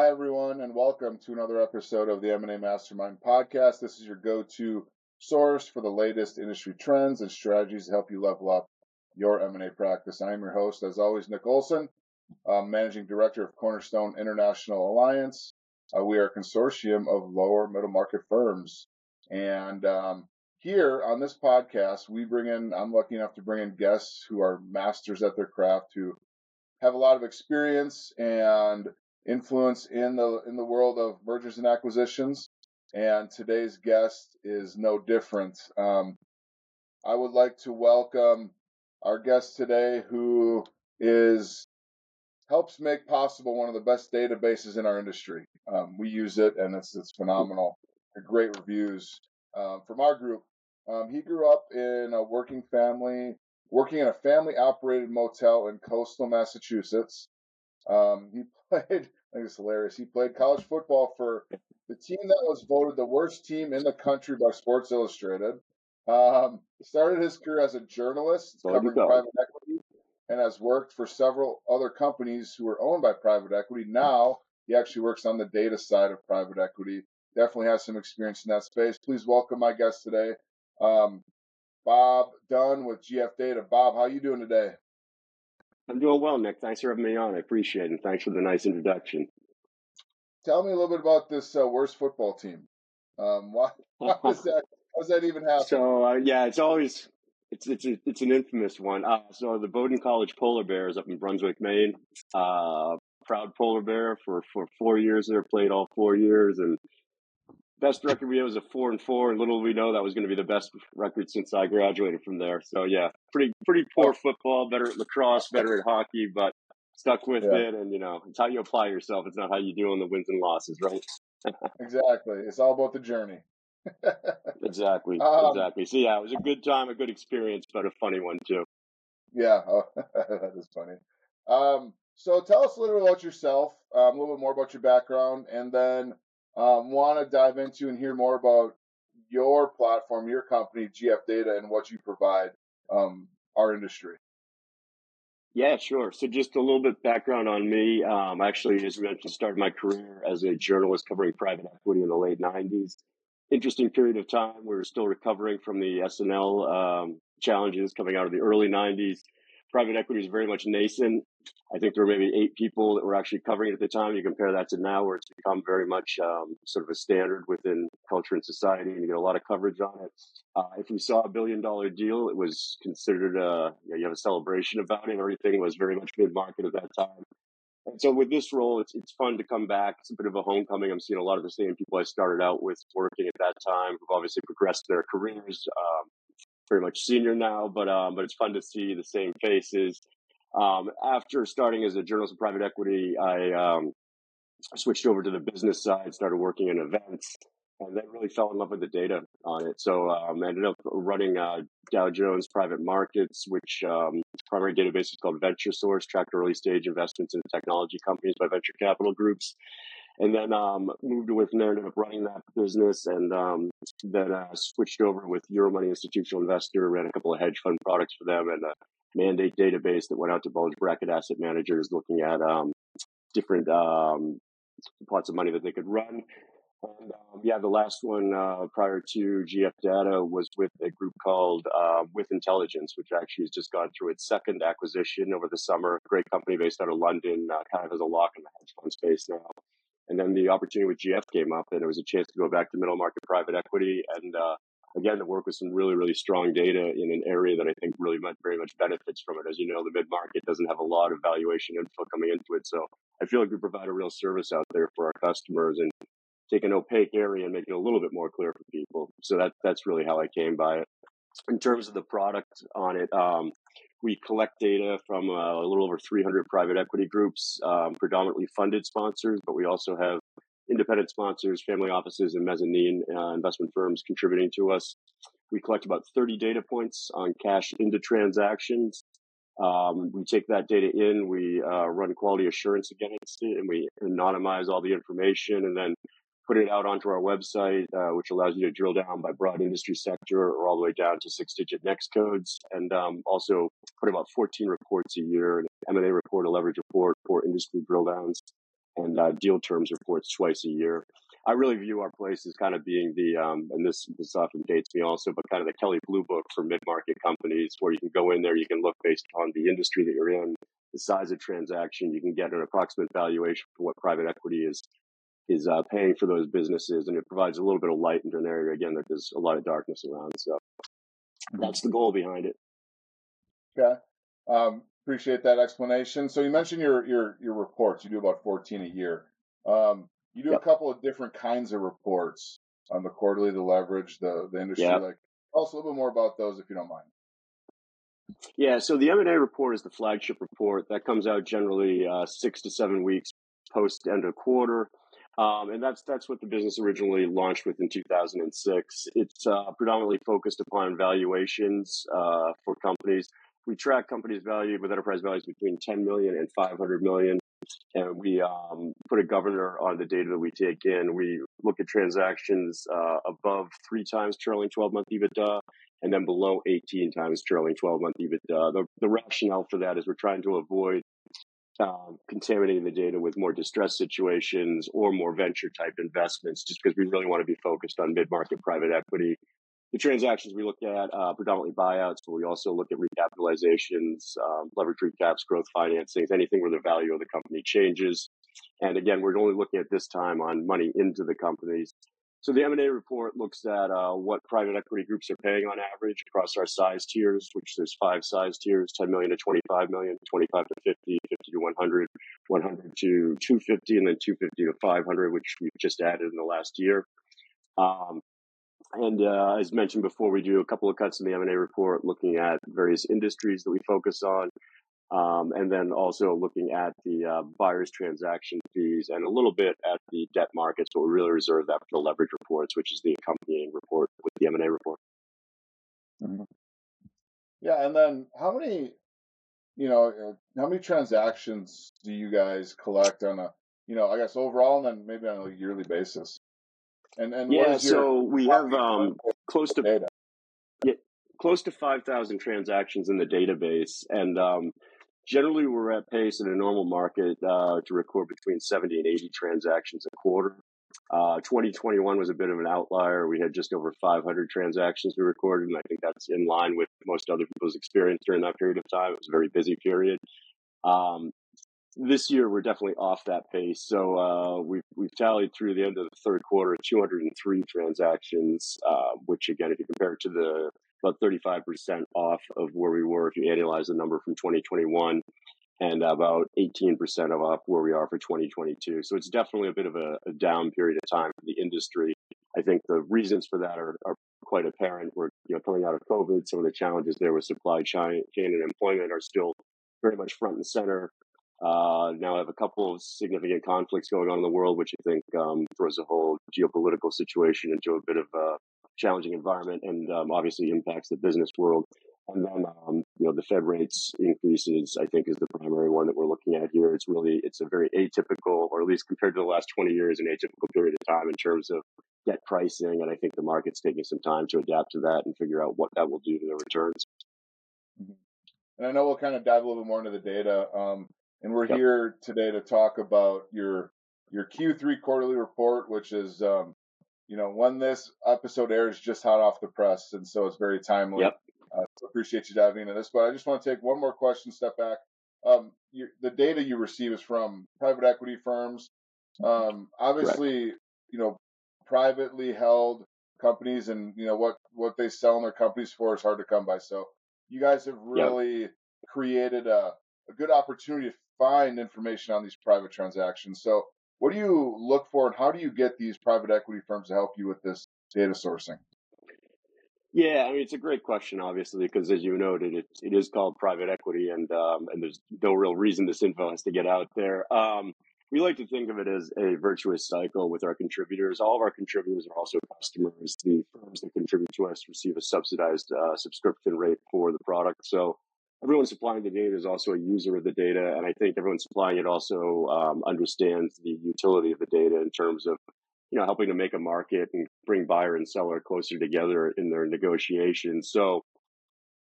Hi, everyone, and welcome to another episode of the M&A Mastermind podcast. This is your go-to source for the latest industry trends and strategies to help you level up your M&A practice. I am your host, as always, Nick Olson, Managing Director of Cornerstone International Alliance. Uh, we are a consortium of lower middle market firms. And um, here on this podcast, we bring in, I'm lucky enough to bring in guests who are masters at their craft, who have a lot of experience and influence in the in the world of mergers and acquisitions. And today's guest is no different. Um, I would like to welcome our guest today, who is helps make possible one of the best databases in our industry. Um, we use it, and it's it's phenomenal. Great reviews um, from our group. Um, he grew up in a working family, working in a family operated motel in coastal Massachusetts. Um, he played, I think it's hilarious. He played college football for the team that was voted the worst team in the country by Sports Illustrated. Um, started his career as a journalist covering private equity and has worked for several other companies who are owned by private equity. Now he actually works on the data side of private equity. Definitely has some experience in that space. Please welcome my guest today, um, Bob Dunn with GF Data. Bob, how are you doing today? I'm doing well, Nick. Thanks for having me on. I appreciate it. And thanks for the nice introduction. Tell me a little bit about this uh, worst football team. Um, why, why that? How does that even happen? So uh, yeah, it's always it's it's it's an infamous one. Uh, so the Bowdoin College Polar Bears up in Brunswick, Maine. Uh, proud polar bear for for four years there. Played all four years, and best record we had was a four and four, and little we know that was going to be the best record since I graduated from there. So yeah, pretty pretty poor football, better at lacrosse, better at hockey, but stuck with yeah. it. And you know, it's how you apply yourself. It's not how you do on the wins and losses, right? exactly. It's all about the journey. exactly. Um, exactly. So yeah, it was a good time, a good experience, but a funny one too. Yeah, oh, that is funny. Um, so tell us a little bit about yourself, um, a little bit more about your background, and then um, want to dive into and hear more about your platform, your company, GF Data, and what you provide um, our industry. Yeah, sure. So just a little bit background on me. Um, actually, as we mentioned, started my career as a journalist covering private equity in the late '90s. Interesting period of time. We were still recovering from the S&L um, challenges coming out of the early '90s private equity is very much nascent. I think there were maybe eight people that were actually covering it at the time. You compare that to now, where it's become very much um, sort of a standard within culture and society, and you get a lot of coverage on it. Uh, if we saw a billion dollar deal, it was considered a uh, you, know, you have a celebration about it. Everything was very much mid market at that time. And so with this role, it's it's fun to come back. It's a bit of a homecoming. I'm seeing a lot of the same people I started out with working at that time who've obviously progressed their careers. Um, very much senior now, but um, but it's fun to see the same faces. Um, after starting as a journalist in private equity, I um, switched over to the business side, started working in events, and then really fell in love with the data on it. So um, I ended up running uh, Dow Jones Private Markets, which um, primary database is called VentureSource, tracked early stage investments in technology companies by venture capital groups and then um, moved ended up running that business and um, then uh, switched over with Euromoney Institutional Investor, ran a couple of hedge fund products for them and a mandate database that went out to bulge bracket asset managers looking at um, different um, pots of money that they could run. And um, yeah, the last one uh, prior to GF Data was with a group called uh, With Intelligence, which actually has just gone through its second acquisition over the summer. Great company based out of London, uh, kind of has a lock in the hedge fund space now. And then the opportunity with GF came up, and it was a chance to go back to middle market private equity, and uh, again to work with some really really strong data in an area that I think really much, very much benefits from it. As you know, the mid market doesn't have a lot of valuation info coming into it, so I feel like we provide a real service out there for our customers and take an opaque area and make it a little bit more clear for people. So that that's really how I came by it. In terms of the product on it, um, we collect data from uh, a little over 300 private equity groups, um, predominantly funded sponsors, but we also have independent sponsors, family offices, and mezzanine uh, investment firms contributing to us. We collect about 30 data points on cash into transactions. Um, we take that data in, we uh, run quality assurance against it, and we anonymize all the information, and then put it out onto our website, uh, which allows you to drill down by broad industry sector or all the way down to six digit NAICS codes. And um, also put about 14 reports a year an M&A report, a leverage report, four industry drill downs. and uh, deal terms reports twice a year. I really view our place as kind of being the, um, and this this often dates me also, but kind of the Kelly Blue Book for mid market companies, where you can go in there, you can look based on the industry that you're in, the size of transaction, you can get an approximate valuation for what private equity is is uh, paying for those businesses, and it provides a little bit of light into an area again that there's a lot of darkness around. So that's the goal behind it. Okay, um, appreciate that explanation. So you mentioned your your your reports. You do about 14 a year. Um, you do yep. a couple of different kinds of reports on the quarterly, the leverage, the the industry. Yep. Like, tell us a little bit more about those if you don't mind. Yeah, so the M&A report is the flagship report that comes out generally uh, six to seven weeks post end of quarter. Um, and that's that's what the business originally launched with in 2006. It's uh, predominantly focused upon valuations uh, for companies. We track companies valued with enterprise values between 10 million and 500 million, and we um, put a governor on the data that we take in. We look at transactions uh, above three times trailing 12 month EBITDA and then below 18 times trailing 12 month EBITDA. The, the rationale for that is we're trying to avoid um, contaminating the data with more distressed situations or more venture type investments, just because we really want to be focused on mid market private equity. The transactions we look at uh, predominantly buyouts, but we also look at recapitalizations, um, leverage recaps, growth financings, anything where the value of the company changes. And again, we're only looking at this time on money into the companies. So the M&A report looks at uh, what private equity groups are paying on average across our size tiers, which there's five size tiers, 10 million to 25 million, 25 to 50, 50 to 100, 100 to 250, and then 250 to 500, which we've just added in the last year. Um, and uh, as mentioned before, we do a couple of cuts in the M&A report looking at various industries that we focus on. Um, and then also looking at the uh, buyer's transaction fees and a little bit at the debt markets, but we really reserve that for the leverage reports, which is the accompanying report with the M&A report. Mm-hmm. Yeah, and then how many, you know, uh, how many transactions do you guys collect on a, you know, I guess overall, and then maybe on a yearly basis? And and yeah, so we have um, close to data? yeah, close to five thousand transactions in the database, and um, Generally, we're at pace in a normal market uh, to record between 70 and 80 transactions a quarter. Uh, 2021 was a bit of an outlier. We had just over 500 transactions we recorded, and I think that's in line with most other people's experience during that period of time. It was a very busy period. Um, this year, we're definitely off that pace. So uh, we've we've tallied through the end of the third quarter 203 transactions, uh, which again, if you compare it to the about 35% off of where we were if you annualize the number from 2021 and about 18% of off where we are for 2022. So it's definitely a bit of a, a, down period of time for the industry. I think the reasons for that are, are quite apparent. We're you know coming out of COVID, some of the challenges there with supply chain and employment are still very much front and center. Uh, now I have a couple of significant conflicts going on in the world, which I think um, throws the whole geopolitical situation into a bit of a challenging environment and um, obviously impacts the business world. And then, um, you know, the Fed rates increases, I think, is the primary one that we're looking at here. It's really, it's a very atypical, or at least compared to the last 20 years, an atypical period of time in terms of debt pricing. And I think the market's taking some time to adapt to that and figure out what that will do to the returns. Mm-hmm. And I know we'll kind of dive a little bit more into the data. Um, and we're yep. here today to talk about your your Q3 quarterly report, which is um, you know, when this episode airs, just hot off the press, and so it's very timely. Yep. Uh, so appreciate you diving into this, but I just want to take one more question, step back. Um, you, the data you receive is from private equity firms. Um, obviously, Correct. you know, privately held companies, and you know what what they sell in their companies for is hard to come by. So you guys have really yep. created a, a good opportunity to find information on these private transactions. So what do you look for, and how do you get these private equity firms to help you with this data sourcing? Yeah, I mean it's a great question, obviously, because as you noted, it, it is called private equity, and um, and there's no real reason this info has to get out there. Um, we like to think of it as a virtuous cycle with our contributors. All of our contributors are also customers. The firms that contribute to us receive a subsidized uh, subscription rate for the product. So everyone supplying the data is also a user of the data, and I think everyone supplying it also um, understands the utility of the data in terms of you know helping to make a market and bring buyer and seller closer together in their negotiations. So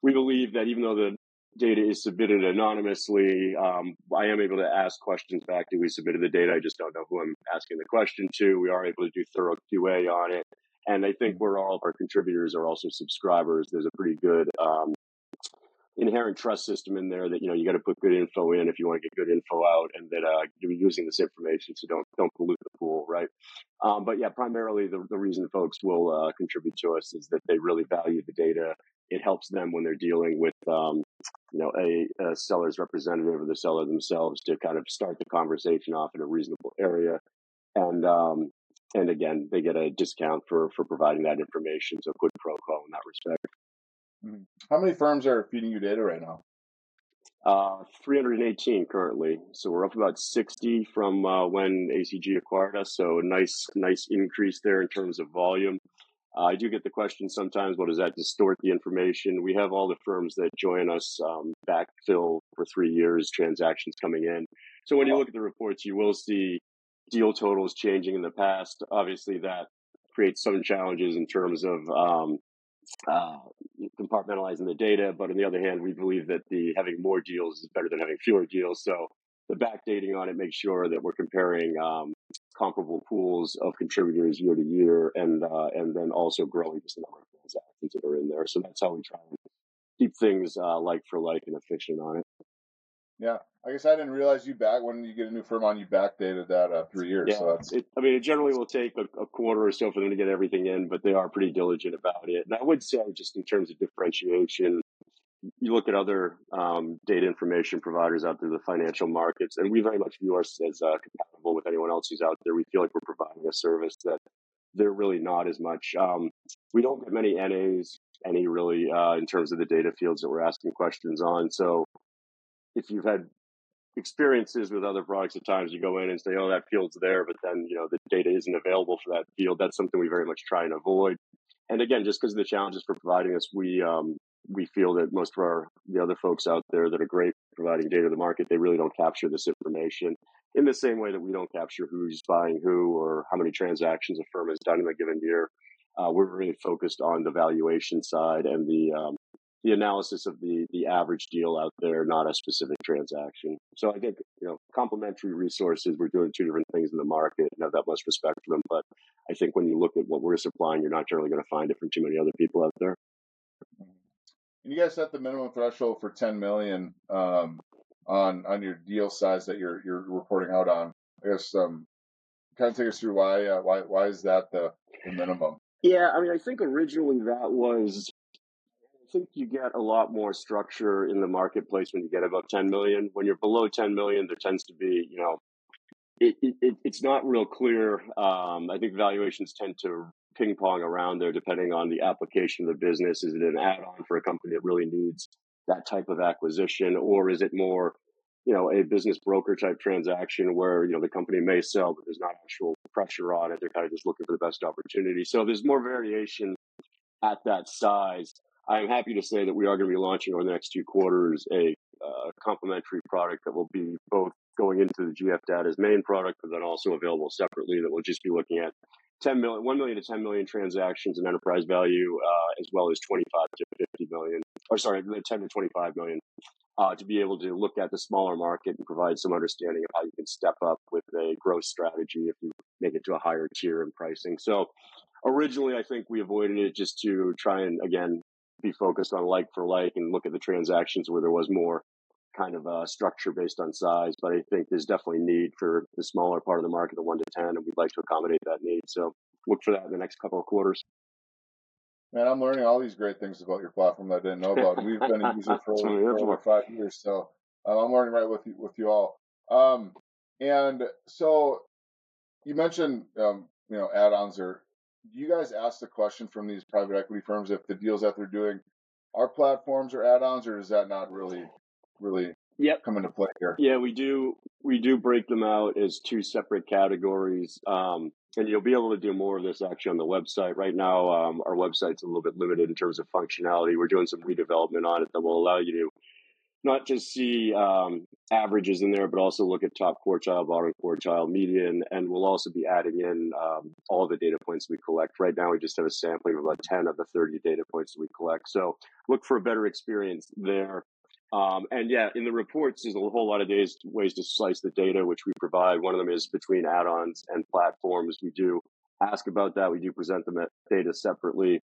we believe that even though the data is submitted anonymously. Um, I am able to ask questions back to we submitted the data. I just don't know who I'm asking the question to. We are able to do thorough QA on it. And I think where all of our contributors are also subscribers, there's a pretty good um, inherent trust system in there that you know you got to put good info in if you want to get good info out, and that uh, you're using this information, so don't don't pollute the pool, right? Um, but yeah, primarily the, the reason folks will uh, contribute to us is that they really value the data. It helps them when they're dealing with um, you know a, a seller's representative or the seller themselves to kind of start the conversation off in a reasonable area, and um, and again they get a discount for for providing that information. So quid pro quo in that respect. Mm-hmm. How many firms are feeding you data right now? Uh, 318 currently. So we're up about 60 from uh, when ACG acquired us. So a nice, nice increase there in terms of volume. Uh, I do get the question sometimes, what does that distort the information? We have all the firms that join us um, backfill for three years, transactions coming in. So when you look at the reports, you will see deal totals changing in the past. Obviously, that creates some challenges in terms of um, uh, compartmentalizing the data. But on the other hand, we believe that the having more deals is better than having fewer deals. So the backdating on it makes sure that we're comparing um, comparable pools of contributors year to year, and uh, and then also growing just the number of transactions that are in there. So that's how we try and keep things uh, like for like and efficient on it. Yeah, I guess I didn't realize you back when you get a new firm on, you backdated that uh, three years. Yeah, so it, I mean, it generally will take a, a, quarter or so for them to get everything in, but they are pretty diligent about it. And I would say, just in terms of differentiation, you look at other um, data information providers out there, the financial markets, and we very much view us as uh, compatible with anyone else who's out there. We feel like we're providing a service that they're really not as much. Um, we don't get many NAs, any really, uh, in terms of the data fields that we're asking questions on. So if you've had experiences with other products at times you go in and say oh that field's there but then you know the data isn't available for that field. That's something we very much try and avoid. And again just because of the challenges for providing us we um, we feel that most of our the other folks out there that are great providing data to the market they really don't capture this information in the same way that we don't capture who's buying who or how many transactions a firm has done in a given year. Uh, we're really focused on the valuation side and the um, the analysis of the the average deal out there, not a specific transaction. So I think you know complementary resources. We're doing two different things in the market and have that much respect for them. But I think when you look at what we're supplying, you're not generally going to find it from too many other people out there. And you guys set the minimum threshold for 10 million um, on on your deal size that you're you're reporting out on. I guess um, kind of take us through why uh, why why is that the, the minimum? Yeah, I mean, I think originally that was think you get a lot more structure in the marketplace when you get above 10 million. When you're below 10 million, there tends to be, you know, it, it, it's not real clear. Um, I think valuations tend to ping pong around there depending on the application of the business. Is it an add on for a company that really needs that type of acquisition, or is it more, you know, a business broker type transaction where you know the company may sell, but there's not actual pressure on it. They're kind of just looking for the best opportunity. So there's more variation at that size. I'm happy to say that we are going to be launching over the next two quarters a uh, complementary product that will be both going into the GF Data's main product, but then also available separately that will just be looking at 10 million, 1 million to 10 million transactions in enterprise value, uh, as well as 25 to 50 million, or sorry, 10 to 25 million, uh, to be able to look at the smaller market and provide some understanding of how you can step up with a growth strategy if you make it to a higher tier in pricing. So originally, I think we avoided it just to try and, again, be focused on like for like and look at the transactions where there was more kind of uh, structure based on size. But I think there's definitely need for the smaller part of the market, the one to ten, and we'd like to accommodate that need. So look for that in the next couple of quarters. Man, I'm learning all these great things about your platform that I didn't know about. We've been a user for, for over five years, so um, I'm learning right with you with you all. Um, and so you mentioned um, you know add-ons are you guys ask the question from these private equity firms if the deals that they're doing are platforms or add-ons, or does that not really, really yep. come into play here? Yeah, we do. We do break them out as two separate categories, um, and you'll be able to do more of this actually on the website. Right now, um, our website's a little bit limited in terms of functionality. We're doing some redevelopment on it that will allow you to not just see um, averages in there, but also look at top quartile, bottom quartile, median, and we'll also be adding in um, all the data points we collect. Right now, we just have a sampling of about 10 of the 30 data points that we collect. So look for a better experience there. Um, and yeah, in the reports, there's a whole lot of days, ways to slice the data, which we provide. One of them is between add-ons and platforms. We do ask about that. We do present them data separately,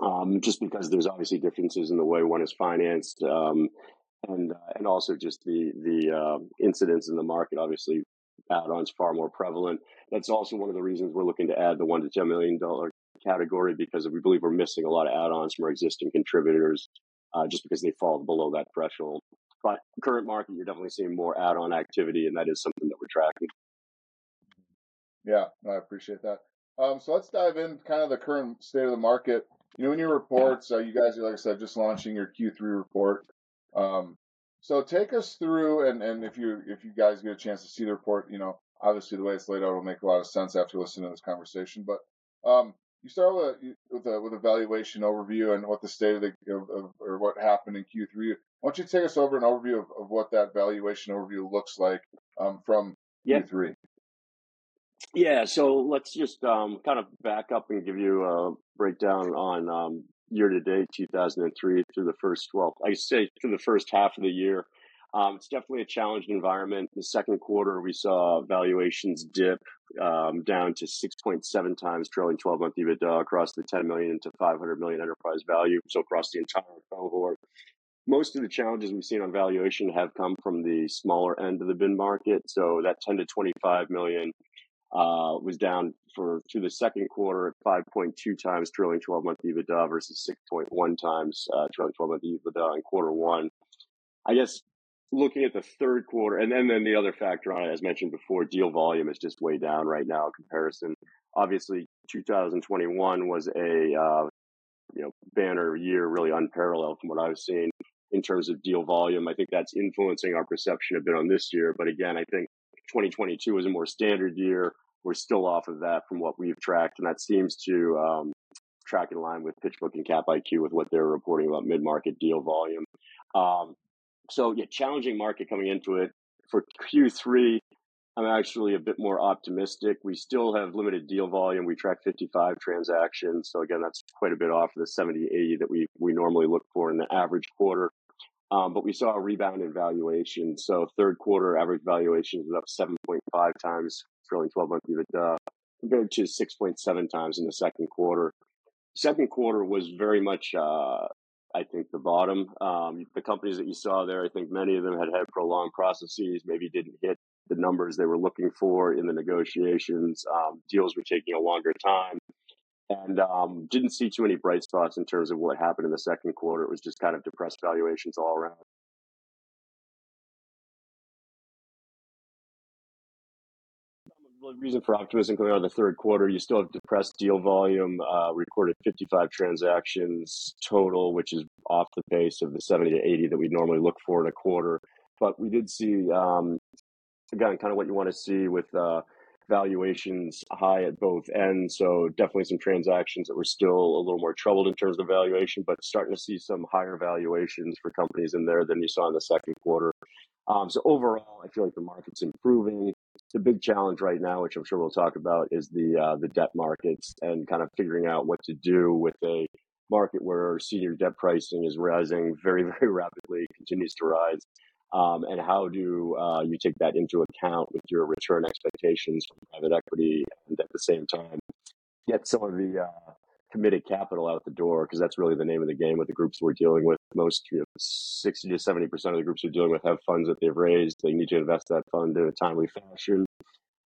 um, just because there's obviously differences in the way one is financed, um, and uh, and also just the the uh, incidents in the market. Obviously, add-ons far more prevalent. That's also one of the reasons we're looking to add the one to ten million dollar category because we believe we're missing a lot of add-ons from our existing contributors uh, just because they fall below that threshold. But current market, you're definitely seeing more add-on activity, and that is something that we're tracking. Yeah, I appreciate that. Um, so let's dive in kind of the current state of the market. You know, in your reports, uh, you guys like I said, just launching your Q3 report. Um, so take us through, and, and if you if you guys get a chance to see the report, you know, obviously the way it's laid out will make a lot of sense after listening to this conversation. But um, you start with a, with a with a valuation overview and what the state of the of, of, or what happened in Q3. Why don't you take us over an overview of, of what that valuation overview looks like um, from yeah. Q3? Yeah, so let's just um, kind of back up and give you a breakdown on um, year to date 2003 through the first well, I say through the first half of the year. Um, it's definitely a challenged environment. The second quarter, we saw valuations dip um, down to 6.7 times trailing 12 month EBITDA across the 10 million to 500 million enterprise value. So across the entire cohort. Most of the challenges we've seen on valuation have come from the smaller end of the bin market. So that 10 to 25 million uh, was down for through the second quarter at 5.2 times trailing 12 month EBITDA versus 6.1 times uh, trailing 12 month EBITDA in quarter one. I guess looking at the third quarter, and then, then the other factor on it, as mentioned before, deal volume is just way down right now in comparison. Obviously, 2021 was a uh, you know banner year, really unparalleled from what I've seen in terms of deal volume. I think that's influencing our perception a bit on this year. But again, I think 2022 was a more standard year. We're still off of that from what we've tracked, and that seems to um, track in line with PitchBook and CapIQ with what they're reporting about mid-market deal volume. Um, so yeah, challenging market coming into it. For Q3, I'm actually a bit more optimistic. We still have limited deal volume. We track 55 transactions. So again, that's quite a bit off of the 70, 80 that we, we normally look for in the average quarter. Um, but we saw a rebound in valuation. So third quarter average valuation is up 7.5 times trailing 12 month EBITDA compared to 6.7 times in the second quarter. Second quarter was very much uh, I think the bottom. Um, the companies that you saw there, I think many of them had had prolonged processes, maybe didn't hit the numbers they were looking for in the negotiations. Um, deals were taking a longer time and um, didn't see too many bright spots in terms of what happened in the second quarter. It was just kind of depressed valuations all around. The reason for optimism going on the third quarter. You still have depressed deal volume, uh, recorded 55 transactions total, which is off the pace of the 70 to 80 that we normally look for in a quarter. But we did see, um, again, kind of what you want to see with uh, valuations high at both ends. So definitely some transactions that were still a little more troubled in terms of valuation, but starting to see some higher valuations for companies in there than you saw in the second quarter. Um, so overall, I feel like the market's improving the big challenge right now, which I'm sure we'll talk about, is the uh, the debt markets and kind of figuring out what to do with a market where senior debt pricing is rising very very rapidly, continues to rise, um, and how do uh, you take that into account with your return expectations from private equity, and at the same time get some of the uh, committed capital out the door because that's really the name of the game with the groups we're dealing with. Most you know, 60 to 70 percent of the groups we're dealing with have funds that they've raised. They need to invest that fund in a timely fashion.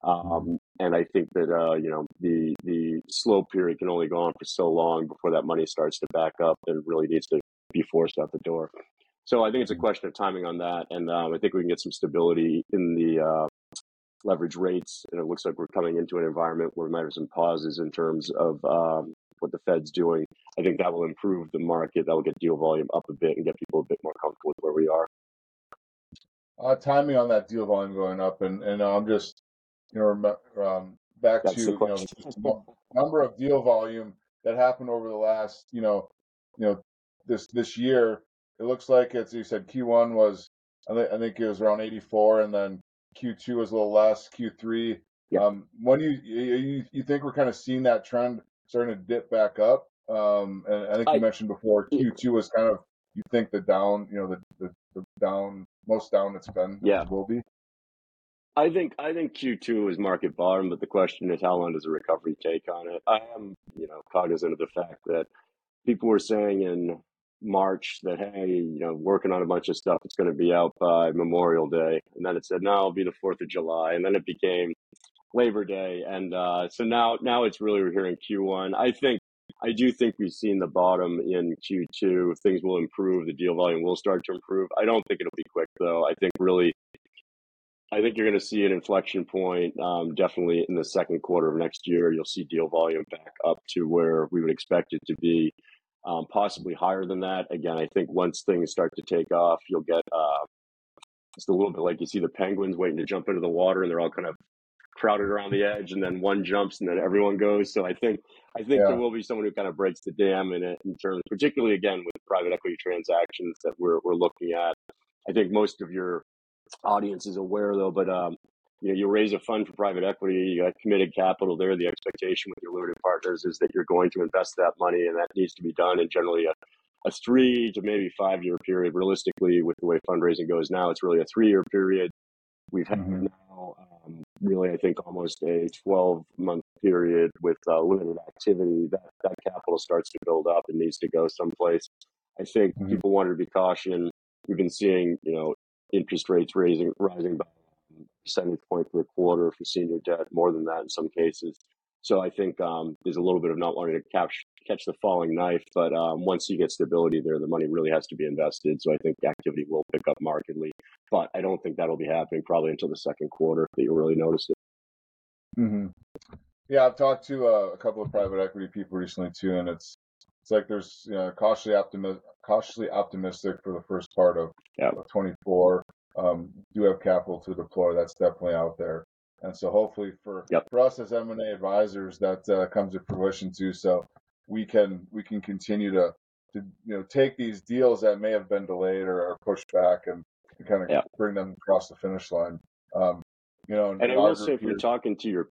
Um, and I think that uh, you know the the slow period can only go on for so long before that money starts to back up and really needs to be forced out the door. So I think it's a question of timing on that, and um, I think we can get some stability in the uh, leverage rates, and it looks like we're coming into an environment where we might have some pauses in terms of um, what the Fed's doing. I think that will improve the market. That will get deal volume up a bit and get people a bit more comfortable with where we are. Uh, timing on that deal volume going up, and and I'm just you know um, back That's to you know the number of deal volume that happened over the last you know you know this this year. It looks like it's you said, Q1 was I, th- I think it was around 84, and then Q2 was a little less. Q3. Yeah. Um, when you, you you think we're kind of seeing that trend starting to dip back up. Um, and I think you I, mentioned before Q2 was kind of you think the down, you know, the, the the down most down it's been. Yeah, will be. I think I think Q2 is market bottom, but the question is how long does the recovery take on it? I am, you know, cognizant of the fact that people were saying in March that hey, you know, working on a bunch of stuff, it's going to be out by Memorial Day, and then it said no, it'll be the Fourth of July, and then it became Labor Day, and uh, so now now it's really we're hearing Q1. I think I do think we've seen the bottom in Q2. Things will improve. The deal volume will start to improve. I don't think it'll be quick though. I think really I think you're going to see an inflection point um, definitely in the second quarter of next year. You'll see deal volume back up to where we would expect it to be, um, possibly higher than that. Again, I think once things start to take off, you'll get uh, it's a little bit like you see the penguins waiting to jump into the water, and they're all kind of crowded around the edge, and then one jumps, and then everyone goes. So I think I think yeah. there will be someone who kind of breaks the dam in it in terms, particularly again with private equity transactions that we're we're looking at. I think most of your audience is aware though, but um, you know, you raise a fund for private equity, you got committed capital there. The expectation with your limited partners is that you're going to invest that money, and that needs to be done in generally a, a three to maybe five year period. Realistically, with the way fundraising goes now, it's really a three year period. We've had mm-hmm. now um, really, I think, almost a 12 month period with uh, limited activity. That that capital starts to build up and needs to go someplace. I think mm-hmm. people wanted to be cautious. We've been seeing, you know, interest rates raising rising by percentage point per quarter for senior debt, more than that in some cases. So I think um, there's a little bit of not wanting to catch catch the falling knife, but um, once you get stability there, the money really has to be invested. So I think activity will pick up markedly, but I don't think that'll be happening probably until the second quarter that you'll really notice it. Mm-hmm. Yeah, I've talked to uh, a couple of private equity people recently too, and it's it's like there's you know cautiously optimistic, cautiously optimistic for the first part of, yeah. 24. Um, do have capital to deploy. That's definitely out there, and so hopefully for yep. for us as M and A advisors, that uh, comes to fruition too. So we can we can continue to to you know take these deals that may have been delayed or, or pushed back and, and kind of bring them across the finish line. Um, you know, and I will say, if you're talking to your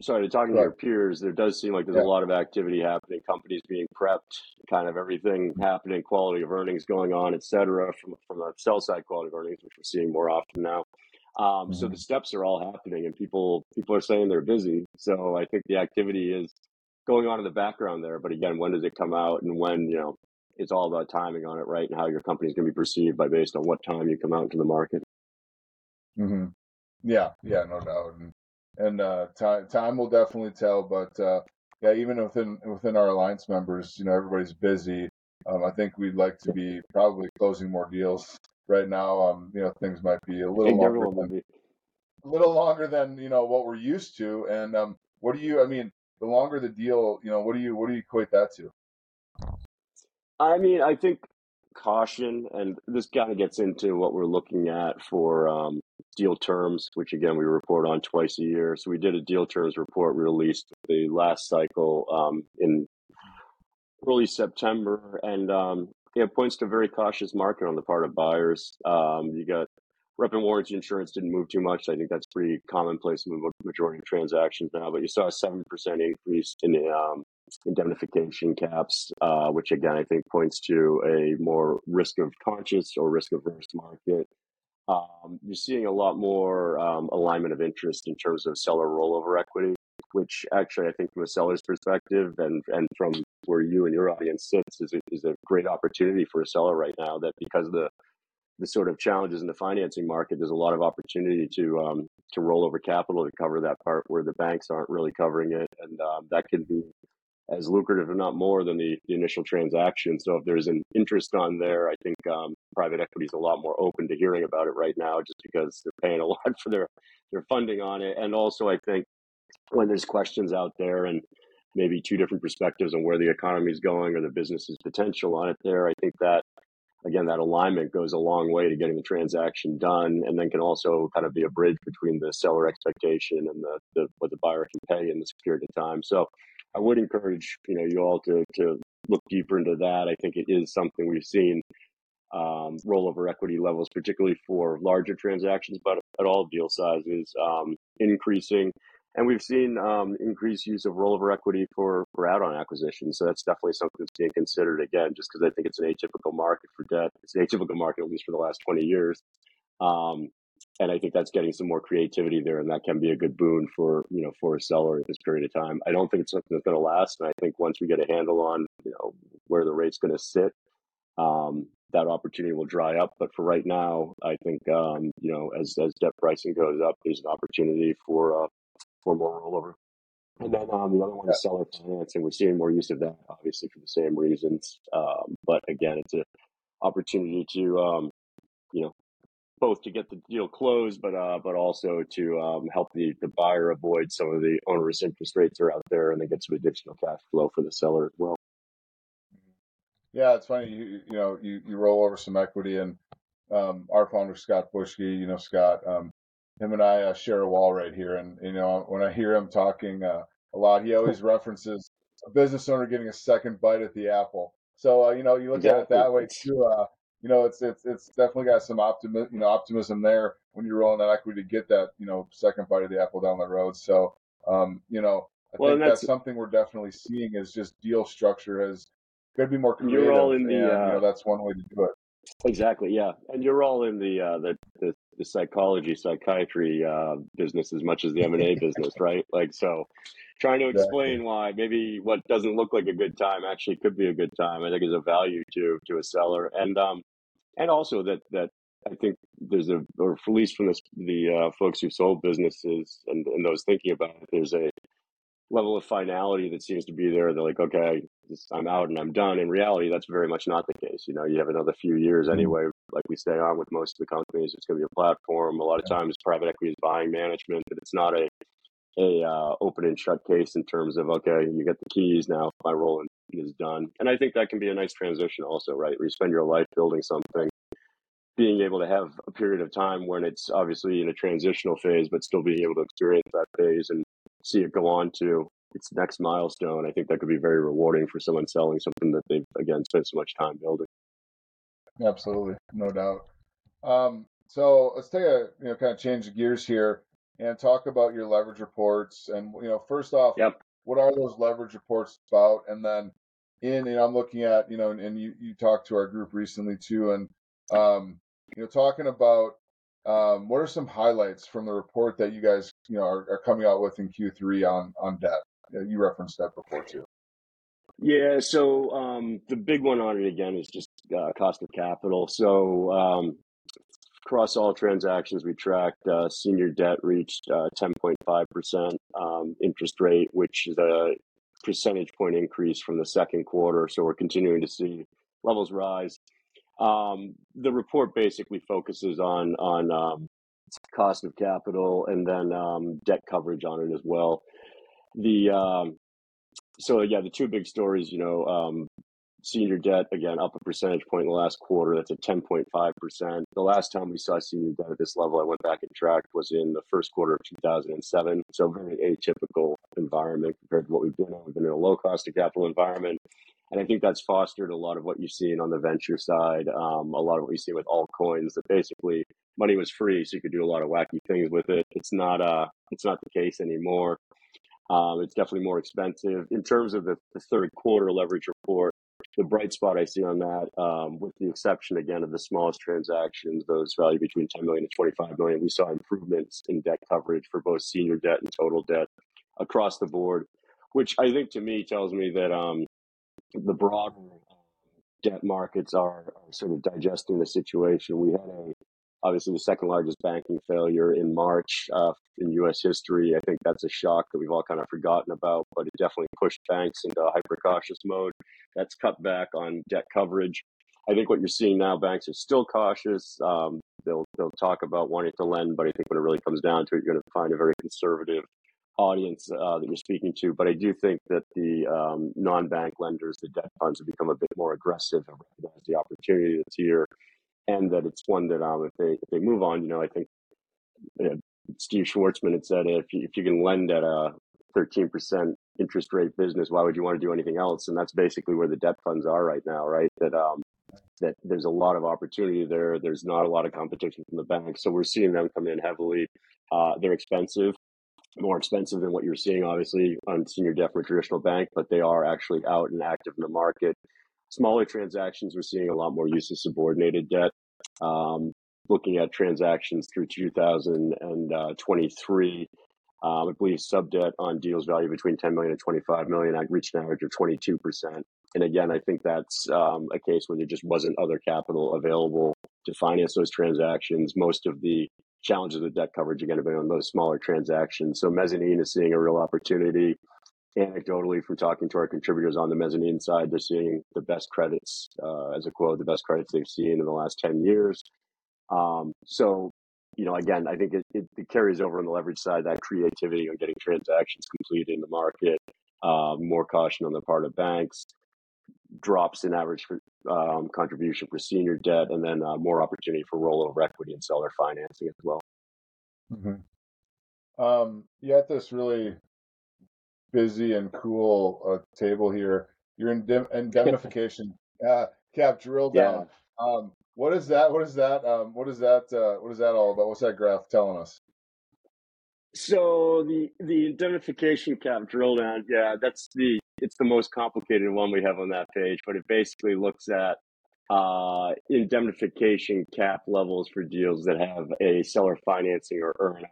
sorry, talking right. to your peers, there does seem like there's yeah. a lot of activity happening, companies being prepped, kind of everything happening, quality of earnings going on, et cetera, from, from a sell side quality of earnings, which we're seeing more often now. Um, mm-hmm. So the steps are all happening, and people people are saying they're busy. So I think the activity is going on in the background there. But again, when does it come out, and when you know, it's all about timing on it, right? And how your company is going to be perceived by based on what time you come out into the market. Mm-hmm. Yeah, yeah, no doubt. And and uh, time time will definitely tell. But uh, yeah, even within within our alliance members, you know, everybody's busy. Um, I think we'd like to be probably closing more deals right now. Um, you know, things might be a little longer than, a little longer than you know what we're used to. And um, what do you? I mean, the longer the deal, you know, what do you what do you equate that to? I mean, I think caution, and this kind of gets into what we're looking at for um, deal terms, which again we report on twice a year. So we did a deal terms report released the last cycle um, in early September, and um, it points to a very cautious market on the part of buyers. Um, you got rep and warranty insurance didn't move too much. I think that's pretty commonplace in the majority of transactions now. But you saw a seven percent increase in um, indemnification caps, uh, which again I think points to a more risk of conscious or risk averse market. Um, you're seeing a lot more um, alignment of interest in terms of seller rollover equity, which actually I think from a seller's perspective and and from where you and your audience sits is a, is a great opportunity for a seller right now. That because of the the sort of challenges in the financing market, there's a lot of opportunity to um, to roll over capital to cover that part where the banks aren't really covering it, and um, that can be as lucrative, if not more, than the, the, initial transaction. So if there's an interest on there, I think um, private equity is a lot more open to hearing about it right now, just because they're paying a lot for their their funding on it. And also, I think when there's questions out there and maybe two different perspectives on where the economy is going or the business's potential on it, there, I think that again that alignment goes a long way to getting the transaction done, and then can also kind of be a bridge between the seller expectation and the, the what the buyer can pay in this period of time. So I would encourage you know you all to to look deeper into that. I think it is something we've seen um, rollover equity levels, particularly for larger transactions, but at all deal sizes, um, increasing. and we've seen um, increased use of rollover equity for for add-on acquisitions. So that's definitely something that's being considered again, just because I think it's an atypical market for debt. It's an atypical market at least for the last twenty years. Um, and I think that's getting some more creativity there, and that can be a good boon for you know for a seller at this period of time. I don't think it's something that's going to last, and I think once we get a handle on you know where the rate's going to sit, um, that opportunity will dry up. But for right now, I think um, you know as as debt pricing goes up, there's an opportunity for uh, for more rollover. And then um, the other one is seller financing. We're seeing more use of that, obviously for the same reasons. Um, but again, it's an opportunity to um, you know both to get the deal closed, but uh, but also to um, help the, the buyer avoid some of the onerous interest rates that are out there, and they get some additional cash flow for the seller as well. Yeah, it's funny. You you know you, you roll over some equity, and um, our founder Scott Bushkie, you know Scott, um, him and I uh, share a wall right here, and you know when I hear him talking uh, a lot, he always references a business owner getting a second bite at the apple. So uh, you know you look exactly. at it that way too. You know, it's it's it's definitely got some optimism, you know, optimism there when you're rolling that equity to get that, you know, second bite of the apple down the road. So, um, you know, I well, think that's, that's, something we're definitely seeing is just deal structure has got to be more creative. You're all in the, and, uh, you know, that's one way to do it. Exactly, yeah, and you're all in the uh, the, the, the psychology, psychiatry uh, business as much as the M and A business, right? Like, so trying to explain exactly. why maybe what doesn't look like a good time actually could be a good time. I think is a value to to a seller, and um, and also that that I think there's a, or at least from this, the uh, folks who sold businesses and, and those thinking about it, there's a level of finality that seems to be there. They're like, okay, I'm out and I'm done. In reality, that's very much not the case. You know, you have another few years mm-hmm. anyway. Like we stay on with most of the companies, it's going to be a platform. A lot of times, private equity is buying management, but it's not a a uh, open and shut case in terms of okay, you get the keys now. My role is done, and I think that can be a nice transition also, right? Where you spend your life building something, being able to have a period of time when it's obviously in a transitional phase, but still being able to experience that phase and see it go on to its next milestone. I think that could be very rewarding for someone selling something that they've again spent so much time building. Absolutely, no doubt. Um, so let's take a you know kind of change the gears here and talk about your leverage reports. And you know, first off, yep. what are those leverage reports about? And then in, and I'm looking at, you know, and, and you you talked to our group recently too, and um, you know, talking about um, what are some highlights from the report that you guys, you know, are, are coming out with in Q3 on on debt? You referenced that before too. Yeah, so um, the big one on it again is just uh, cost of capital. So um, across all transactions we tracked, uh, senior debt reached uh, 10.5% um, interest rate, which is a percentage point increase from the second quarter. So we're continuing to see levels rise. Um, the report basically focuses on on um, cost of capital and then um, debt coverage on it as well. The um, so yeah, the two big stories, you know, um, senior debt again up a percentage point in the last quarter. That's at 10.5%. The last time we saw senior debt at this level, I went back and tracked, was in the first quarter of 2007. So very atypical environment compared to what we've been in. We've been in a low cost of capital environment. And I think that's fostered a lot of what you've seen on the venture side, um, a lot of what you see with altcoins that basically money was free, so you could do a lot of wacky things with it. It's not uh it's not the case anymore. Um, it's definitely more expensive. In terms of the, the third quarter leverage report, the bright spot I see on that, um, with the exception again of the smallest transactions, those value between 10 million and 25 million, we saw improvements in debt coverage for both senior debt and total debt across the board, which I think to me tells me that um, the broader debt markets are, are, sort of digesting the situation. We had a obviously the second largest banking failure in March uh, in U.S. history. I think that's a shock that we've all kind of forgotten about, but it definitely pushed banks into a hyper cautious mode. That's cut back on debt coverage. I think what you're seeing now, banks are still cautious. Um, they'll they'll talk about wanting to lend, but I think when it really comes down to it, you're going to find a very conservative audience uh, that you're speaking to. But I do think that the um, non-bank lenders, the debt funds, have become a bit more aggressive and recognize the opportunity that's here and that it's one that um, if they if they move on, you know, I think you know, Steve Schwarzman had said if you, if you can lend at a 13% interest rate business, why would you want to do anything else? And that's basically where the debt funds are right now, right? That um, that there's a lot of opportunity there. There's not a lot of competition from the banks, so we're seeing them come in heavily. Uh, they're expensive. more expensive than what you're seeing, obviously, on senior debt a traditional bank, but they are actually out and active in the market. Smaller transactions, we're seeing a lot more use of subordinated debt. Um, looking at transactions through 2023, um, I believe sub debt on deals value between 10 million and 25 million, I reached an average of 22%. And again, I think that's um, a case where there just wasn't other capital available to finance those transactions. Most of the challenges with debt coverage are going to be on those smaller transactions. So mezzanine is seeing a real opportunity. Anecdotally, from talking to our contributors on the mezzanine side, they're seeing the best credits, uh, as a quote, the best credits they've seen in the last 10 years. Um, so, you know, again, I think it, it, it, carries over on the leverage side, that creativity on getting transactions completed in the market, uh, more caution on the part of banks, drops in average for, um, contribution for senior debt, and then uh, more opportunity for rollover equity and seller financing as well. Mm-hmm. Um, you got this really busy and cool uh, table here. Your indemnification uh, cap drill down. Yeah. Um, what is that? What is that? Um, what is that? Uh, what is that all about? What's that graph telling us? So the the indemnification cap drill down, yeah, that's the it's the most complicated one we have on that page, but it basically looks at uh, indemnification cap levels for deals that have a seller financing or earn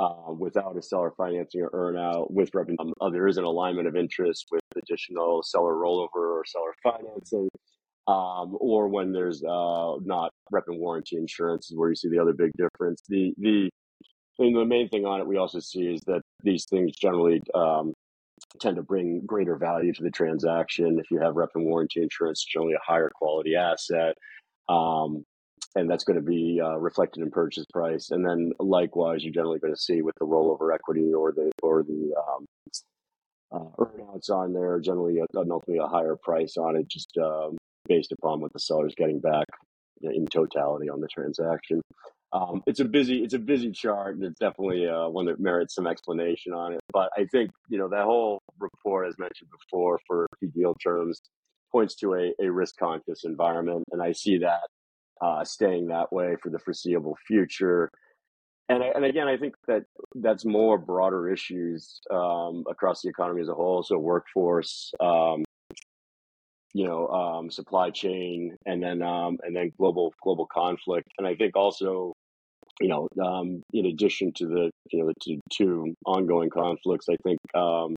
uh, without a seller financing or earn out with revenue. Um, there is an alignment of interest with additional seller rollover or seller financing. Um, or when there's uh, not rep and warranty insurance is where you see the other big difference. The the and the main thing on it we also see is that these things generally um, tend to bring greater value to the transaction. If you have rep and warranty insurance, generally a higher quality asset. Um, and that's going to be uh, reflected in purchase price. And then likewise, you're generally going to see with the rollover equity or the or the um, uh, earnouts on there, generally a, ultimately a higher price on it, just um, based upon what the seller is getting back in totality on the transaction. Um, it's a busy it's a busy chart and it's definitely uh, one that merits some explanation on it. But I think you know that whole report, as mentioned before, for deal terms, points to a, a risk conscious environment, and I see that uh, staying that way for the foreseeable future. And, and again, I think that that's more broader issues um, across the economy as a whole. So workforce, um, you know, um, supply chain, and then um, and then global global conflict. And I think also you know, um, in addition to the you know two, two ongoing conflicts, I think um,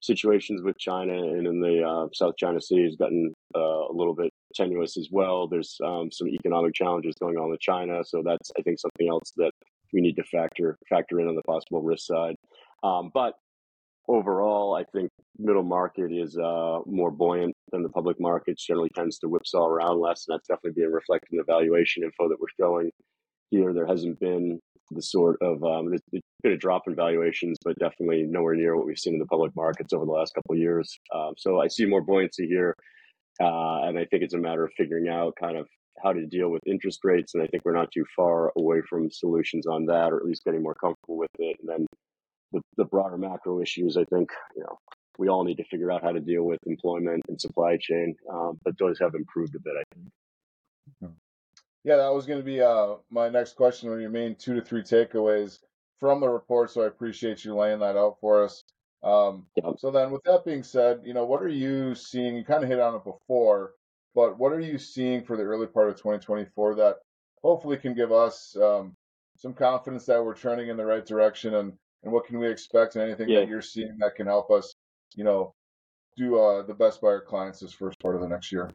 situations with China and in the uh, South China Sea has gotten uh, a little bit tenuous as well. There's um, some economic challenges going on with China, so that's I think something else that we need to factor factor in on the possible risk side. Um, but overall, I think middle market is uh, more buoyant than the public markets. Generally, tends to whipsaw around less, and that's definitely being reflected in the valuation info that we're showing here. There hasn't been the sort of um, there's, been a drop in valuations, but definitely nowhere near what we've seen in the public markets over the last couple of years. Um, so I see more buoyancy here, uh, and I think it's a matter of figuring out kind of how to deal with interest rates. And I think we're not too far away from solutions on that, or at least getting more comfortable with it. And then the, the broader macro issues, I think you know we all need to figure out how to deal with employment and supply chain, um, but those have improved a bit. I think. Yeah, that was going to be uh, my next question on your main two to three takeaways from the report. So I appreciate you laying that out for us. Um, yep. So then, with that being said, you know, what are you seeing? You kind of hit on it before, but what are you seeing for the early part of 2024 that hopefully can give us um, some confidence that we're turning in the right direction? And and what can we expect? And anything yeah. that you're seeing that can help us, you know, do uh, the best by our clients this first part of the next year.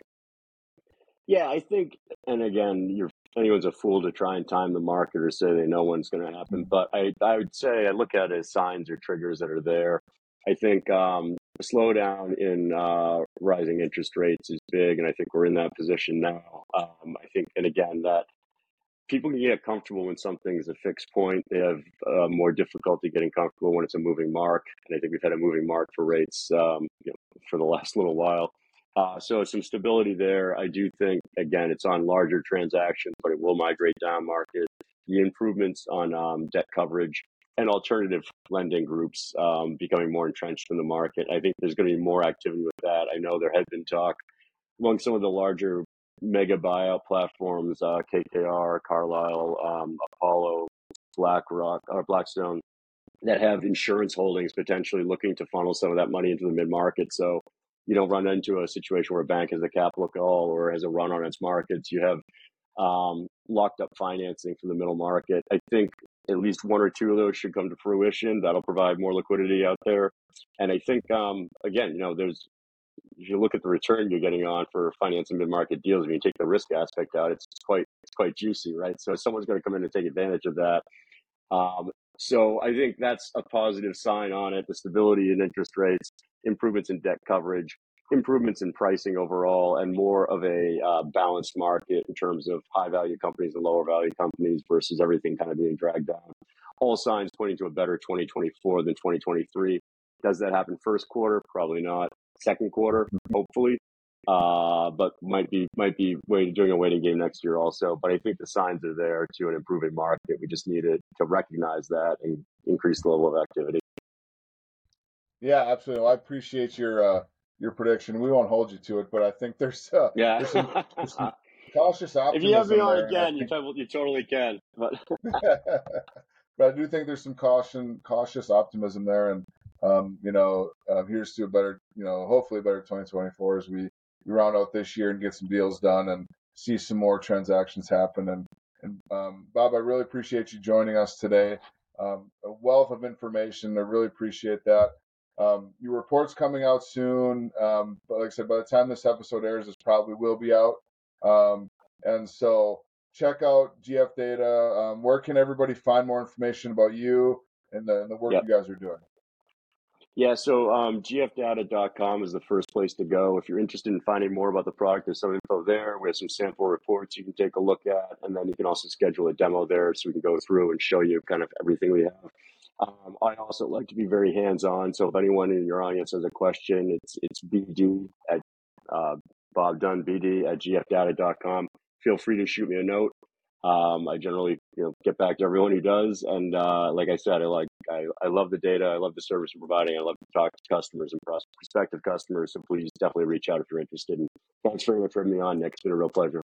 Yeah, I think, and again, you're anyone's a fool to try and time the market or say they know when's going to happen. But I, I would say I look at it as signs or triggers that are there. I think um, the slowdown in uh, rising interest rates is big, and I think we're in that position now. Um, I think, and again, that people can get comfortable when something is a fixed point. They have uh, more difficulty getting comfortable when it's a moving mark, and I think we've had a moving mark for rates um, you know, for the last little while. Uh, so some stability there. I do think again it's on larger transactions, but it will migrate down market. The improvements on um, debt coverage and alternative lending groups um, becoming more entrenched in the market. I think there's going to be more activity with that. I know there had been talk among some of the larger mega buyout platforms, uh, KKR, Carlyle, um, Apollo, BlackRock, or Blackstone, that have insurance holdings potentially looking to funnel some of that money into the mid market. So you don't run into a situation where a bank has a capital call or has a run on its markets. You have um, locked up financing from the middle market. I think at least one or two of those should come to fruition. That'll provide more liquidity out there. And I think, um, again, you know, there's, if you look at the return you're getting on for financing mid-market deals, if you take the risk aspect out, it's quite, it's quite juicy, right? So someone's going to come in and take advantage of that. Um, so I think that's a positive sign on it. The stability in interest rates, improvements in debt coverage, improvements in pricing overall, and more of a uh, balanced market in terms of high value companies and lower value companies versus everything kind of being dragged down. All signs pointing to a better 2024 than 2023. Does that happen first quarter? Probably not. Second quarter, hopefully. Uh, but might be might be waiting, doing a waiting game next year also. But I think the signs are there to an improving market. We just need to recognize that and increase the level of activity. Yeah, absolutely. Well, I appreciate your uh, your prediction. We won't hold you to it, but I think there's uh, yeah. there's some, there's some cautious optimism. If you have me on there, again, you, you totally can. But but I do think there's some caution, cautious optimism there, and um, you know, uh, here's to a better, you know, hopefully a better 2024 as we, we round out this year and get some deals done and see some more transactions happen. And and um, Bob, I really appreciate you joining us today. Um, a wealth of information. I really appreciate that. Um, your report's coming out soon. Um, but like I said, by the time this episode airs, it probably will be out. Um, and so check out GF Data. Um, where can everybody find more information about you and the, and the work yep. you guys are doing? Yeah, so um, gfdata.com is the first place to go. If you're interested in finding more about the product, there's some info there. We have some sample reports you can take a look at, and then you can also schedule a demo there so we can go through and show you kind of everything we have. Um, I also like to be very hands-on. So if anyone in your audience has a question, it's it's bd at uh, Bob Dunn BD at gfdata.com. Feel free to shoot me a note. Um, I generally you know get back to everyone who does, and uh, like I said, I like I, I love the data, I love the service we're providing, I love to talk to customers and prospective customers. So please definitely reach out if you're interested. And thanks very much for having me on, Nick. It's been a real pleasure.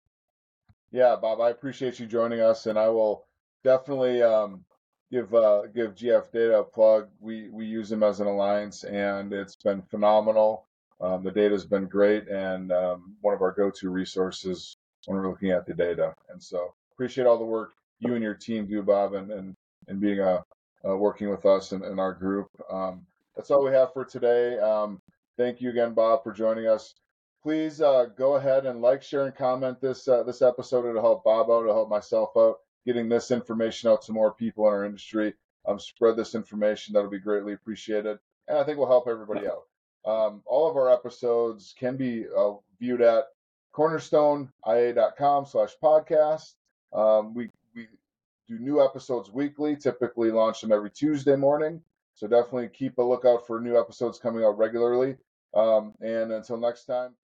Yeah, Bob, I appreciate you joining us, and I will definitely um, give uh, give GF Data a plug. We we use them as an alliance, and it's been phenomenal. Um, the data's been great, and um, one of our go-to resources when we're looking at the data. And so appreciate all the work you and your team do, Bob, and and, and being a uh, uh, working with us and, and our group. Um, that's all we have for today. Um, thank you again, Bob, for joining us. Please uh, go ahead and like, share, and comment this uh, this episode. It'll help Bob out. It'll help myself out getting this information out to more people in our industry. Um, spread this information. That'll be greatly appreciated. And I think will help everybody out. Um, all of our episodes can be uh, viewed at cornerstoneia.com slash podcast. Um, we, we do new episodes weekly, typically launch them every Tuesday morning. So definitely keep a lookout for new episodes coming out regularly. Um, and until next time.